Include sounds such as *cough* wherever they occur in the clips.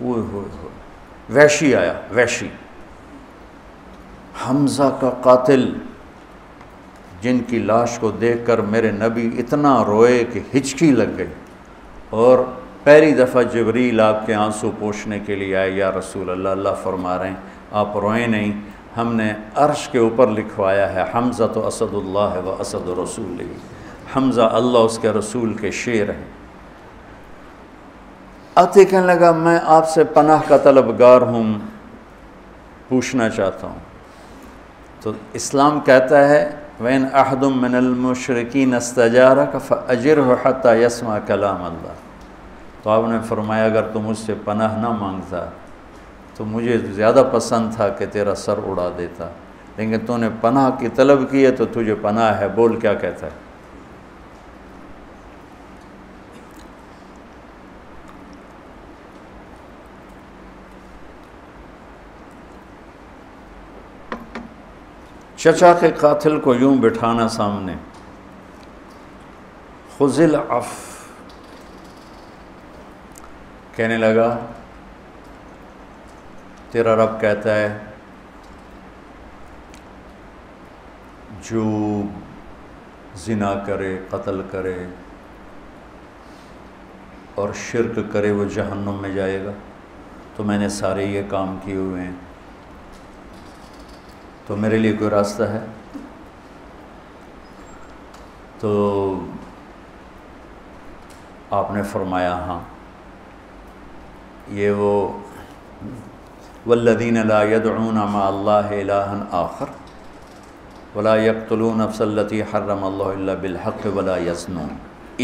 ہوئے ہوئے ہوئے ویشی آیا ویشی حمزہ کا قاتل، جن کی لاش کو دیکھ کر میرے نبی اتنا روئے کہ ہچکی لگ گئی۔ اور پہلی دفعہ جبریل آپ کے آنسو پوچھنے کے لیے آئے، یا رسول اللہ اللہ فرما رہے ہیں، آپ روئیں نہیں۔ ہم نے عرش کے اوپر لکھوایا ہے حمزہ تو اسد اللہ و اسد رسول حمزہ اللہ اس کے رسول کے شعر ہیں۔ آتے کہنے لگا میں آپ سے پناہ کا طلبگار ہوں، پوچھنا چاہتا ہوں۔ تو اسلام کہتا ہے وین احدم من المشرقین استجارہ کا فجر ہو حتیٰ یسما کلام اللہ تو آپ نے فرمایا، اگر تو مجھ سے پناہ نہ مانگتا، تو مجھے زیادہ پسند تھا کہ تیرا سر اڑا دیتا۔ لیکن تو نے پناہ کی طلب کی ہے، تو تجھے پناہ ہے، بول کیا کہتا ہے؟ چچا کے قاتل کو یوں بٹھانا سامنے۔ خزل اف کہنے لگا، تیرا رب کہتا ہے، جو زنا کرے، قتل کرے اور شرک کرے، وہ جہنم میں جائے گا۔ تو میں نے سارے یہ کام کیے ہوئے ہیں۔ تو میرے لیے کوئی راستہ ہے؟ تو آپ نے فرمایا ہاں۔ یہ وہ والذین لا يدعون مع اللہ الہا آخر ولا يقتلون نفس التي حرم اللہ الا بالحق ولا يزنون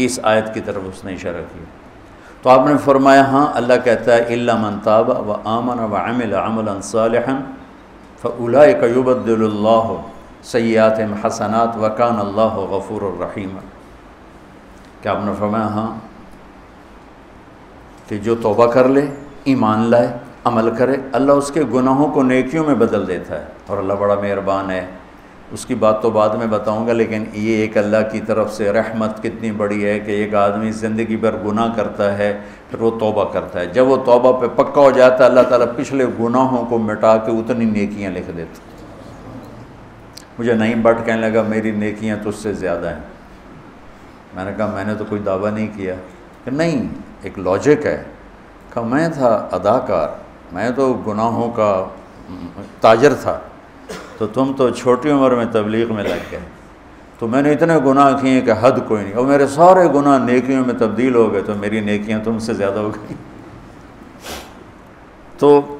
اس آیت کی طرف اس نے اشارہ کیا۔ تو آپ نے فرمایا ہاں اللہ کہتا ہے، الا من تاب و آمن و عمل عملا صالحا فَأُولَئِكَ يُبَدِّلُ اللَّهُ سَيِّئَاتِهِمْ حَسَنَاتٍ وَكَانَ اللَّهُ غَفُورٌ الرحیم کہ آپ نے فرمایا ہاں کہ جو توبہ کر لے، ایمان لائے، عمل کرے، اللہ اس کے گناہوں کو نیکیوں میں بدل دیتا ہے اور اللہ بڑا مہربان ہے۔ اس کی بات تو بعد میں بتاؤں گا، لیکن یہ ایک اللہ کی طرف سے رحمت کتنی بڑی ہے کہ ایک آدمی زندگی پر گناہ کرتا ہے، پھر وہ توبہ کرتا ہے۔ جب وہ توبہ پہ پکا ہو جاتا ہے، اللہ تعالیٰ پچھلے گناہوں کو مٹا کے اتنی نیکیاں لکھ دیتا مجھے نہیں بٹ کہنے لگا، میری نیکیاں تو اس سے زیادہ ہیں۔ میں نے کہا، میں نے تو کوئی دعویٰ نہیں کیا۔ کہ نہیں، ایک لاجک ہے۔ کہ میں تھا اداکار، میں تو گناہوں کا تاجر تھا۔ تو تم تو چھوٹی عمر میں تبلیغ میں لگ گئے۔ تو میں نے اتنے گناہ کیے کہ حد کوئی نہیں۔ اور میرے سارے گناہ نیکیوں میں تبدیل ہو گئے تو میری نیکیاں تم سے زیادہ ہو گئی تو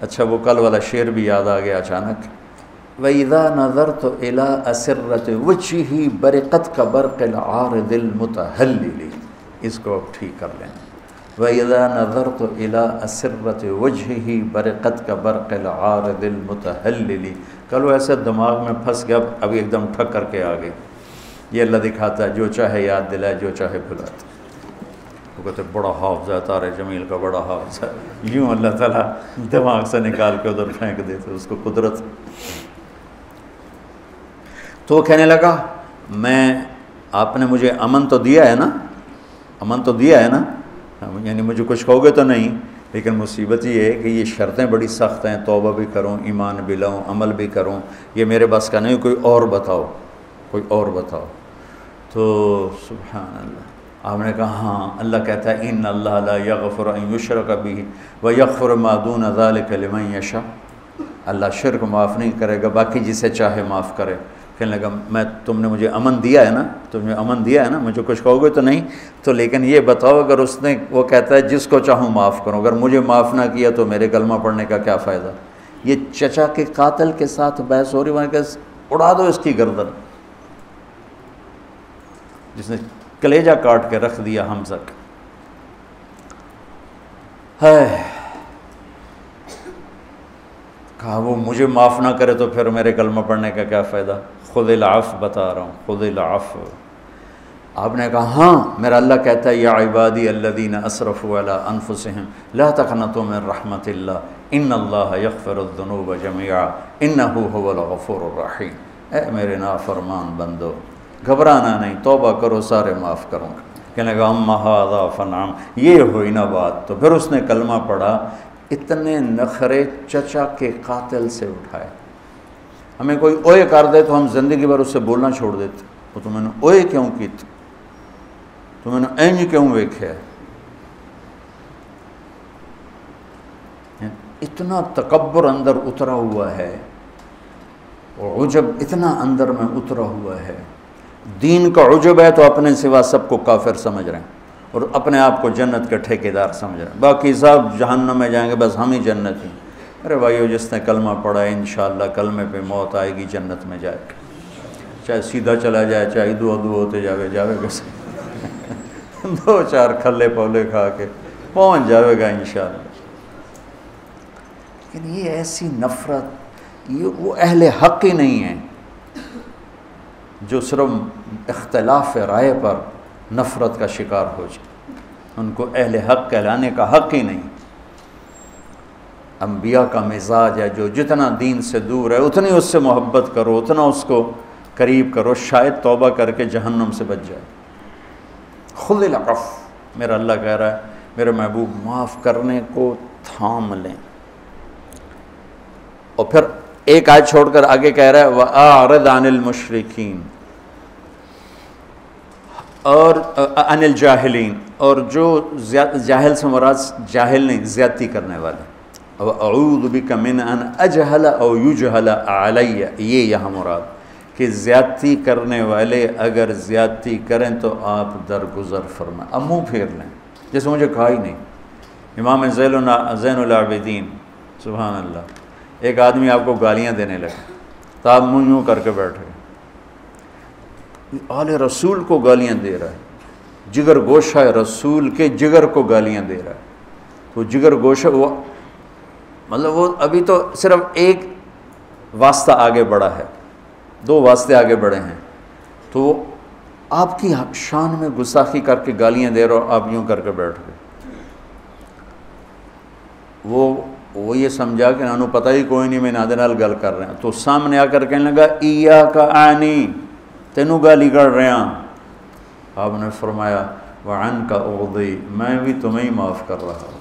اچھا وہ کل والا شعر بھی یاد آ گیا اچانک۔ وَإِذَا نَظَرْتُ إِلَىٰ أَسِرَّةِ وَجْهِهِ بَرِقَتْ كَ بَرْقِ الْعَارِضِ الْمُتَحَلِّلِ اس کو اب ٹھیک کر لیں۔ وَإِذَا نَظَرْتُ إِلَىٰ أَسِرَّةِ وَجْهِهِ بَرِقَتْ كَ بَرْقِ الْعَارِضِ الْمُتَحَلِّلِ کل وہ ایسے دماغ میں پھنس گیا ابھی ایک دم ٹھک کر کے آگے۔ یہ اللہ دکھاتا ہے، جو چاہے یاد دلائے، جو چاہے بھلاتا وہ کہتے بڑا حافظ ہے، تارے جمیل کا بڑا حافظ ہے۔ یوں اللہ تعالیٰ دماغ سے نکال کے ادھر پھینک دیتے، اس کو قدرت۔ تو وہ کہنے لگا، میں، آپ نے مجھے امن تو دیا ہے نا؟ امن تو دیا ہے نا؟ ہاں، یعنی مجھے کچھ کہو گے تو نہیں، لیکن مصیبت یہ ہے کہ یہ شرطیں بڑی سخت ہیں، توبہ بھی کروں، ایمان بھی لاؤں، عمل بھی کروں۔ یہ میرے بس کا نہیں، کوئی اور بتاؤ، کوئی اور بتاؤ۔ تو سبحان اللہ۔ آپ نے کہا ہاں اللہ کہتا ہے، ان اللہ لا یغفر ان یشرک بھی و یغفر ما دون ذلک لمن یشاء۔ اللہ شرک معاف نہیں کرے گا، باقی جسے چاہے معاف کرے۔ کہنے لگا، میں، تم نے مجھے امن دیا ہے نا؟ تم نے امن دیا ہے نا؟ مجھے کچھ کہو گے تو نہیں؟ تو لیکن یہ بتاؤ، اگر اس نے، وہ کہتا ہے، جس کو چاہوں معاف کروں، اگر مجھے معاف نہ کیا تو میرے کلمہ پڑھنے کا کیا فائدہ؟ یہ چچا کے قاتل کے ساتھ بحث ہو رہی وہاں کہ اڑا دو اس کی گردن۔ جس نے کلیجہ کاٹ کے رکھ دیا ہم سک ہے کہا، وہ مجھے معاف نہ کرے تو پھر میرے کلمہ پڑھنے کا کیا فائدہ؟ خود العف بتا رہا ہوں خود العف آپ نے کہا ہاں میرا اللہ کہتا ہے، یا عبادی الذین اسرف علی انفسہم لا تقنطوا من رحمت اللہ، ان اللہ یغفر الذنوب جميعا انه هو الغفور الرحیم۔ اے میرے نافرمان بندو، گھبرانا نہیں، توبہ کرو، سارے معاف کروں۔ گا کہنے لگا ام مہادا فنام یہ ہوئی نا بات۔ تو پھر اس نے کلمہ پڑھا، اتنے نخرے چچا کے قاتل سے اٹھائے۔ ہمیں کوئی اوئے کر دے تو ہم زندگی بھر اس سے بولنا چھوڑ دیتے۔ وہ تو میں نے اوئے کیوں کی تو میں نے اینج کیوں ویکھے اتنا تکبر اندر اترا ہوا ہے اور عجب اتنا اندر میں اترا ہوا ہے۔ دین کا عجب ہے تو اپنے سوا سب کو کافر سمجھ رہے ہیں اور اپنے آپ کو جنت کے ٹھیکیدار سمجھ رہے ہیں۔ باقی سب جہنم میں جائیں گے، بس ہم ہی جنت ہی ارے بھائیو، جس نے کلمہ پڑھا ہے، انشاءاللہ کلمے پہ موت آئے گی، جنت میں جائے گا چاہے سیدھا چلا جائے، چاہے دو ادو ہوتے جاوے جاوے گا *laughs* دو چار کھلے پولے کھا کے پہنچ جاوے گا، انشاءاللہ۔ لیکن یہ ایسی نفرت، یہ وہ اہل حق ہی نہیں ہیں جو صرف اختلاف رائے پر نفرت کا شکار ہو جائے۔ ان کو اہل حق کہلانے کا حق ہی نہیں۔ انبیاء کا مزاج ہے، جو جتنا دین سے دور ہے، اتنی اس سے محبت کرو، اتنا اس کو قریب کرو، شاید توبہ کر کے جہنم سے بچ جائے۔ خود العف میرا اللہ کہہ رہا ہے، میرے محبوب، معاف کرنے کو تھام لیں۔ اور پھر ایک آج چھوڑ کر آگے کہہ رہا ہے وَآرَدْ عَنِ الْمُشْرِكِينَ اور عن الجاہلین اور جو جاہل سے مراد جاہل نہیں، زیادتی کرنے والے۔ اعوذ بک من ان اجہل او یجہل علی، یہ یہاں مراد کہ زیادتی کرنے والے اگر زیادتی کریں تو آپ درگزر فرمائیں اب منہ پھیر لیں۔ جیسے مجھے کہا ہی نہیں۔ امام زین العابدین، سبحان اللہ، ایک آدمی آپ کو گالیاں دینے لگے تو آپ منہ یوں کر کے بیٹھے۔ آل رسول کو گالیاں دے رہا ہے۔ جگر گوشہ رسول کے جگر کو گالیاں دے رہا ہے۔ تو جگر گوشہ وہ مطلب وہ ابھی تو صرف ایک واسطہ آگے بڑھا ہے، دو واسطے آگے بڑھے ہیں۔ تو وہ آپ کی شان میں گستاخی کر کے گالیاں دے رہا آپ یوں کر کے بیٹھ گئے۔ وہ وہ یہ سمجھا کہ نانو پتہ ہی کوئی نہیں، میں نادے نال گل کر رہے ہیں تو سامنے آ کر کہنے لگا ایا کا آنی تینوں گالی کر رہے ہیں آپ نے فرمایا وعن کا اغدی میں بھی تمہیں ہی معاف کر رہا ہوں۔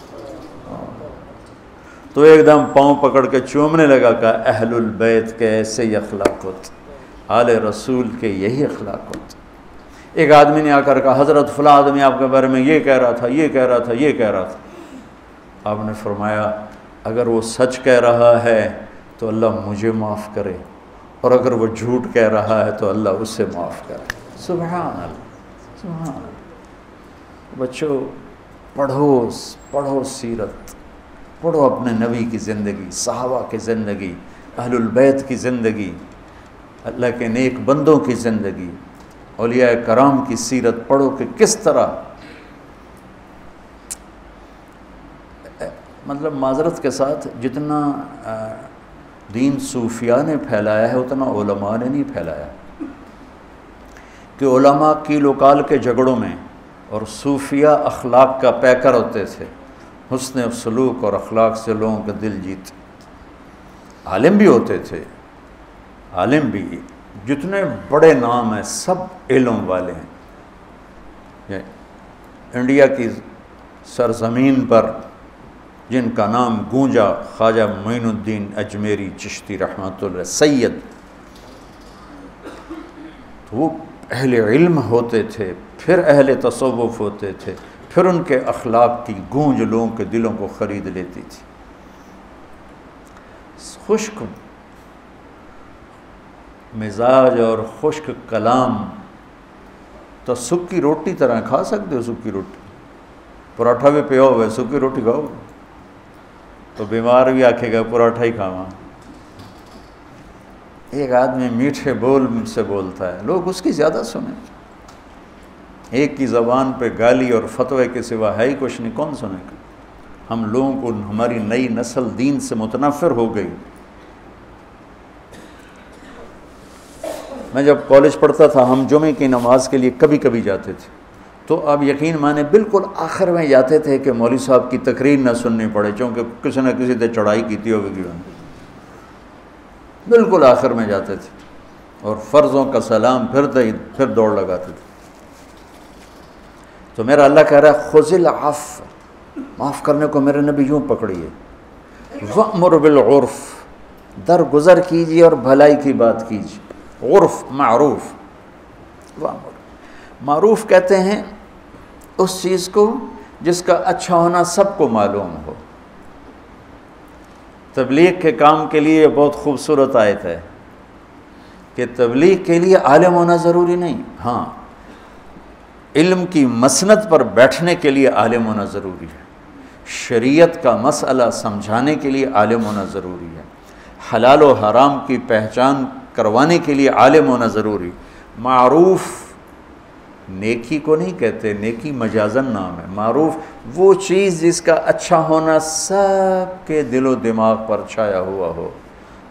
تو ایک دم پاؤں پکڑ کے چومنے لگا کہ اہل البیت کے ایسے ہی اخلاق ہوتے آل رسول کے یہی اخلاق ہوتے ایک آدمی نے آ کر کہا، حضرت فلاں آدمی آپ کے بارے میں یہ کہہ رہا تھا، یہ کہہ رہا تھا، یہ کہہ رہا تھا۔ آپ نے فرمایا، اگر وہ سچ کہہ رہا ہے تو اللہ مجھے معاف کرے، اور اگر وہ جھوٹ کہہ رہا ہے تو اللہ اس سے معاف کرے۔ سبحان اللہ سبحان اللہ۔ بچوں، پڑھو پڑھو سیرت۔ پڑھو اپنے نبی کی زندگی، صحابہ کی زندگی، اہل البیت کی زندگی، اللہ کے نیک بندوں کی زندگی، اولیاء کرام کی سیرت پڑھو کہ کس طرح مطلب معذرت کے ساتھ جتنا دین صوفیہ نے پھیلایا ہے، اتنا علماء نے نہیں پھیلایا۔ کہ علماء کی لوکال کے جھگڑوں میں اور صوفیہ اخلاق کا پیکر ہوتے تھے۔ حسن سلوک اور اخلاق سے لوگوں کا دل جیت۔ عالم بھی ہوتے تھے۔ عالم بھی۔ جتنے بڑے نام ہیں، سب علم والے ہیں۔ یعنی انڈیا کی سرزمین پر جن کا نام گونجا، خواجہ معین الدین اجمیری چشتی رحمۃ اللہ سید۔ تو وہ اہل علم ہوتے تھے، پھر اہل تصوف ہوتے تھے۔ پھر ان کے اخلاق کی گونج لوگوں کے دلوں کو خرید لیتی تھی۔ خشک مزاج اور خشک کلام تو سکی روٹی طرح کھا سکتے ہو سکی روٹی۔ پراٹھا بھی پیا ہوا ہے سکی روٹی کھاؤ۔ تو بیمار بھی آکھے گا، پراٹھا ہی کھاوا ایک آدمی میٹھے بول مجھ سے بولتا ہے، لوگ اس کی زیادہ سنیں۔ ایک کی زبان پہ گالی اور فتوے کے سوا ہے ہی کچھ نہیں، کون سنے؟ گا ہم لوگوں کو ہماری نئی نسل دین سے متنفر ہو گئی۔ میں جب کالج پڑھتا تھا، ہم جمعے کی نماز کے لیے کبھی کبھی جاتے تھے۔ تو اب یقین مانے بالکل آخر میں جاتے تھے کہ مولوی صاحب کی تقریر نہ سننی پڑے، چونکہ کسی نہ کسی نے چڑھائی کی تھی ہوگی۔ بالکل آخر میں جاتے تھے اور فرضوں کا سلام پھر پھر دوڑ لگاتے تھے۔ تو میرا اللہ کہہ رہا ہے خزل عف معاف کرنے کو میرے نبی یوں پکڑیے۔ وَأْمُرْ بِالْعُرْفِ۔ در گزر کیجیے اور بھلائی کی بات کیجیے عرف معروف۔ وَأْمُرْ۔ معروف کہتے ہیں اس چیز کو جس کا اچھا ہونا سب کو معلوم ہو۔ تبلیغ کے کام کے لیے بہت خوبصورت آیت ہے کہ تبلیغ کے لیے عالم ہونا ضروری نہیں۔ ہاں۔ علم کی مسنت پر بیٹھنے کے لیے عالم ہونا ضروری ہے۔ شریعت کا مسئلہ سمجھانے کے لیے عالم ہونا ضروری ہے۔ حلال و حرام کی پہچان کروانے کے لیے عالم ہونا ضروری۔ معروف نیکی کو نہیں کہتے، نیکی مجازن نام ہے۔ معروف وہ چیز جس کا اچھا ہونا سب کے دل و دماغ پر چھایا ہوا ہو۔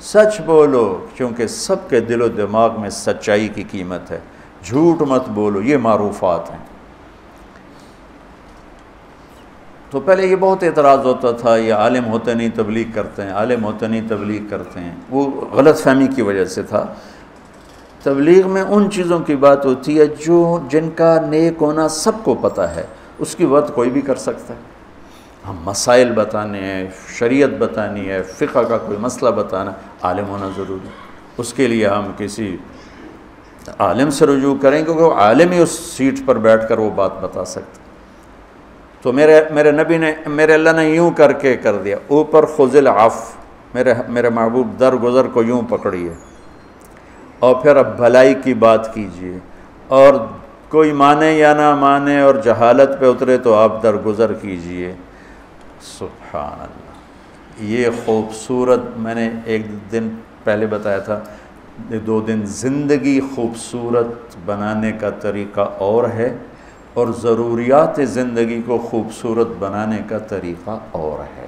سچ بولو کیونکہ سب کے دل و دماغ میں سچائی کی قیمت ہے۔ جھوٹ مت بولو، یہ معروفات ہیں۔ تو پہلے یہ بہت اعتراض ہوتا تھا، یہ عالم ہوتے نہیں، تبلیغ کرتے ہیں۔ عالم ہوتے نہیں، تبلیغ کرتے ہیں۔ وہ غلط فہمی کی وجہ سے تھا۔ تبلیغ میں ان چیزوں کی بات ہوتی ہے جو جن کا نیک ہونا سب کو پتہ ہے۔ اس کی بات کوئی بھی کر سکتا ہے۔ ہم مسائل بتانے ہیں، شریعت بتانی ہے، فقہ کا کوئی مسئلہ بتانا، عالم ہونا ضروری ہے۔ اس کے لیے ہم کسی عالم سے رجوع کریں کیونکہ وہ عالم ہی اس سیٹ پر بیٹھ کر وہ بات بتا سکتے۔ تو میرے میرے نبی نے، میرے اللہ نے یوں کر کے کر دیا۔ اوپر خزل عف میرے میرے محبوب در گزر کو یوں پکڑیے۔ اور پھر اب بھلائی کی بات کیجیے۔ اور کوئی مانے یا نہ مانے اور جہالت پہ اترے تو آپ درگزر کیجیے۔ سبحان اللہ۔ یہ خوبصورت میں نے ایک دن پہلے بتایا تھا۔ دو دن زندگی خوبصورت بنانے کا طریقہ اور ہے اور ضروریات زندگی کو خوبصورت بنانے کا طریقہ اور ہے۔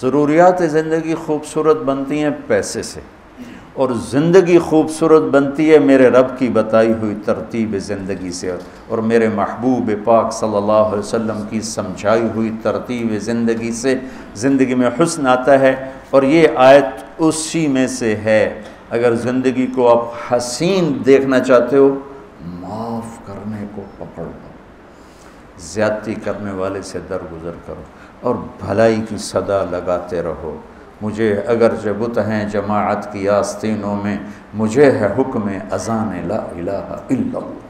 ضروریات زندگی خوبصورت بنتی ہیں پیسے سے اور زندگی خوبصورت بنتی ہے میرے رب کی بتائی ہوئی ترتیب زندگی سے اور میرے محبوب پاک صلی اللہ علیہ وسلم کی سمجھائی ہوئی ترتیب زندگی سے زندگی میں حسن آتا ہے اور یہ آیت اسی میں سے ہے۔ اگر زندگی کو آپ حسین دیکھنا چاہتے ہو، معاف کرنے کو پکڑ لو۔ زیادتی کرنے والے سے درگزر کرو اور بھلائی کی صدا لگاتے رہو۔ مجھے اگر جبت ہیں جماعت کی آستینوں میں، مجھے ہے حکم اذان لا الہ الا اللہ۔